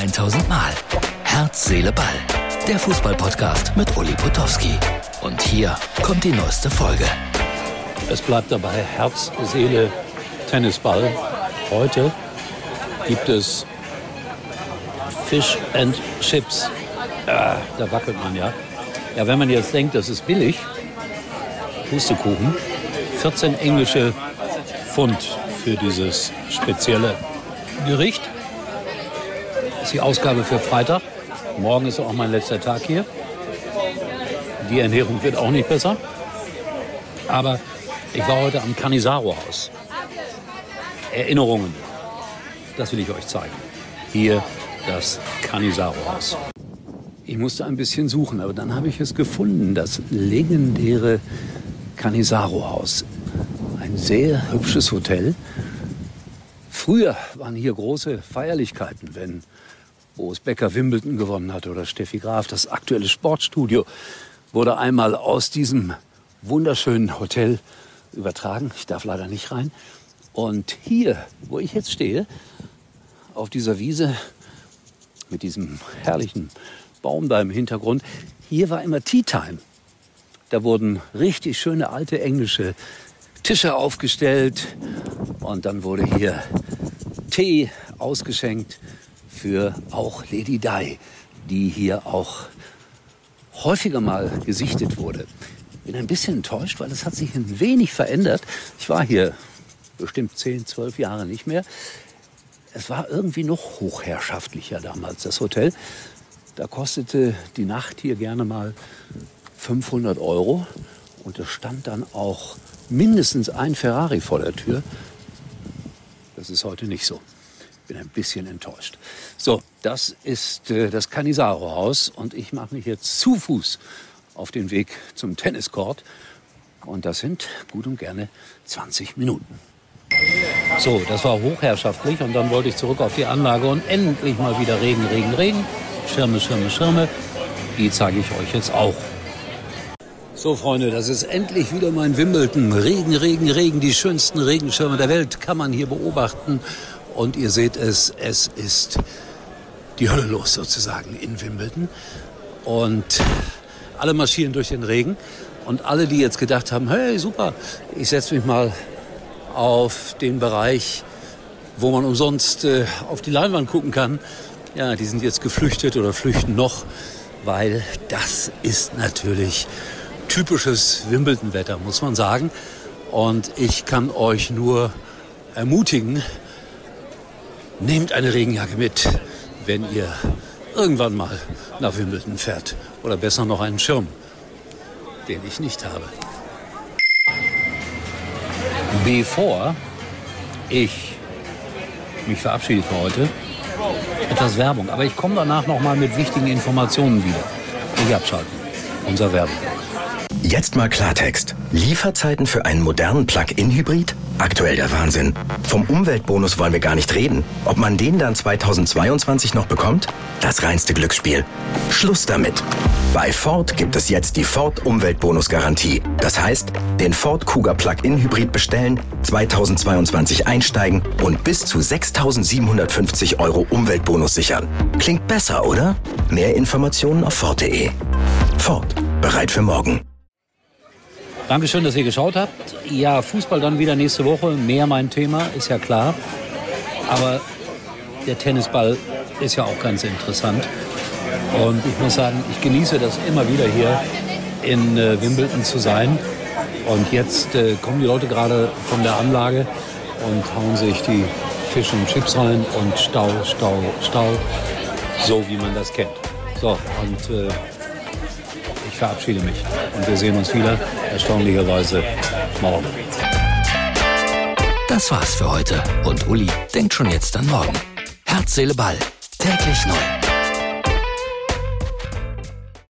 1000 Mal. Herz, Seele, Ball. Der Fußballpodcast mit Uli Potowski. Und hier kommt die neueste Folge. Es bleibt dabei Herz, Seele, Tennisball. Heute gibt es Fish and Chips. Ah, da wackelt man ja. Ja, wenn man jetzt denkt, das ist billig, Pustekuchen, 14 englische Pfund für dieses spezielle Gericht. Ist die Ausgabe für Freitag. Morgen ist auch mein letzter Tag hier. Die Ernährung wird auch nicht besser. Aber ich war heute am Canisaro-Haus. Erinnerungen. Das will ich euch zeigen. Hier das Canisaro-Haus. Ich musste ein bisschen suchen, aber dann habe ich es gefunden. Das legendäre Canisaro-Haus. Ein sehr hübsches Hotel. Früher waren hier große Feierlichkeiten, wenn Boris Becker Wimbledon gewonnen hat oder Steffi Graf. Das aktuelle Sportstudio wurde einmal aus diesem wunderschönen Hotel übertragen. Ich darf leider nicht rein. Und hier, wo ich jetzt stehe, auf dieser Wiese mit diesem herrlichen Baum da im Hintergrund, hier war immer Tea Time. Da wurden richtig schöne alte englische Tische aufgestellt und dann wurde hier Tee ausgeschenkt für auch Lady Di, die hier auch häufiger mal gesichtet wurde. Bin ein bisschen enttäuscht, weil es hat sich ein wenig verändert. Ich war hier bestimmt 10, 12 Jahre nicht mehr. Es war irgendwie noch hochherrschaftlicher damals, das Hotel. Da kostete die Nacht hier gerne mal 500 Euro und es stand dann auch mindestens ein Ferrari vor der Tür. Das ist heute nicht so. Bin ein bisschen enttäuscht. So, das ist äh, das Canisaro-Haus und ich mache mich jetzt zu Fuß auf den Weg zum Tenniscourt. Und das sind gut und gerne 20 Minuten. So, das war hochherrschaftlich und dann wollte ich zurück auf die Anlage und endlich mal wieder Regen, Regen, Regen. Schirme, Schirme, Schirme. Die zeige ich euch jetzt auch. So, Freunde, das ist endlich wieder mein Wimbledon. Regen, Regen, Regen. Die schönsten Regenschirme der Welt kann man hier beobachten. Und ihr seht es, es ist die Hölle los sozusagen in Wimbledon. Und alle marschieren durch den Regen. Und alle, die jetzt gedacht haben, hey, super, ich setze mich mal auf den Bereich, wo man umsonst äh, auf die Leinwand gucken kann, ja, die sind jetzt geflüchtet oder flüchten noch, weil das ist natürlich typisches Wimbledon-Wetter, muss man sagen. Und ich kann euch nur ermutigen, nehmt eine Regenjacke mit, wenn ihr irgendwann mal nach Wimbledon fährt. Oder besser noch einen Schirm, den ich nicht habe. Bevor ich mich verabschiede für heute, etwas Werbung. Aber ich komme danach noch mal mit wichtigen Informationen wieder. Nicht abschalten. Unser Werbung. Jetzt mal Klartext. Lieferzeiten für einen modernen Plug-in-Hybrid? Aktuell der Wahnsinn. Vom Umweltbonus wollen wir gar nicht reden. Ob man den dann 2022 noch bekommt? Das reinste Glücksspiel. Schluss damit. Bei Ford gibt es jetzt die Ford Umweltbonus-Garantie. Das heißt, den Ford Kuga Plug-in-Hybrid bestellen, 2022 einsteigen und bis zu 6.750 Euro Umweltbonus sichern. Klingt besser, oder? Mehr Informationen auf Ford.de. Ford. Bereit für morgen. Dankeschön, dass ihr geschaut habt. Ja, Fußball dann wieder nächste Woche. Mehr mein Thema, ist ja klar. Aber der Tennisball ist ja auch ganz interessant. Und ich muss sagen, ich genieße das immer wieder hier in äh, Wimbledon zu sein. Und jetzt äh, kommen die Leute gerade von der Anlage und hauen sich die Fisch und Chips rein und Stau, Stau, Stau. So wie man das kennt. So, und äh, verabschiede mich. Und wir sehen uns wieder, erstaunlicherweise, morgen. Das war's für heute. Und Uli denkt schon jetzt an morgen. Herz, Seele, Ball. Täglich neu.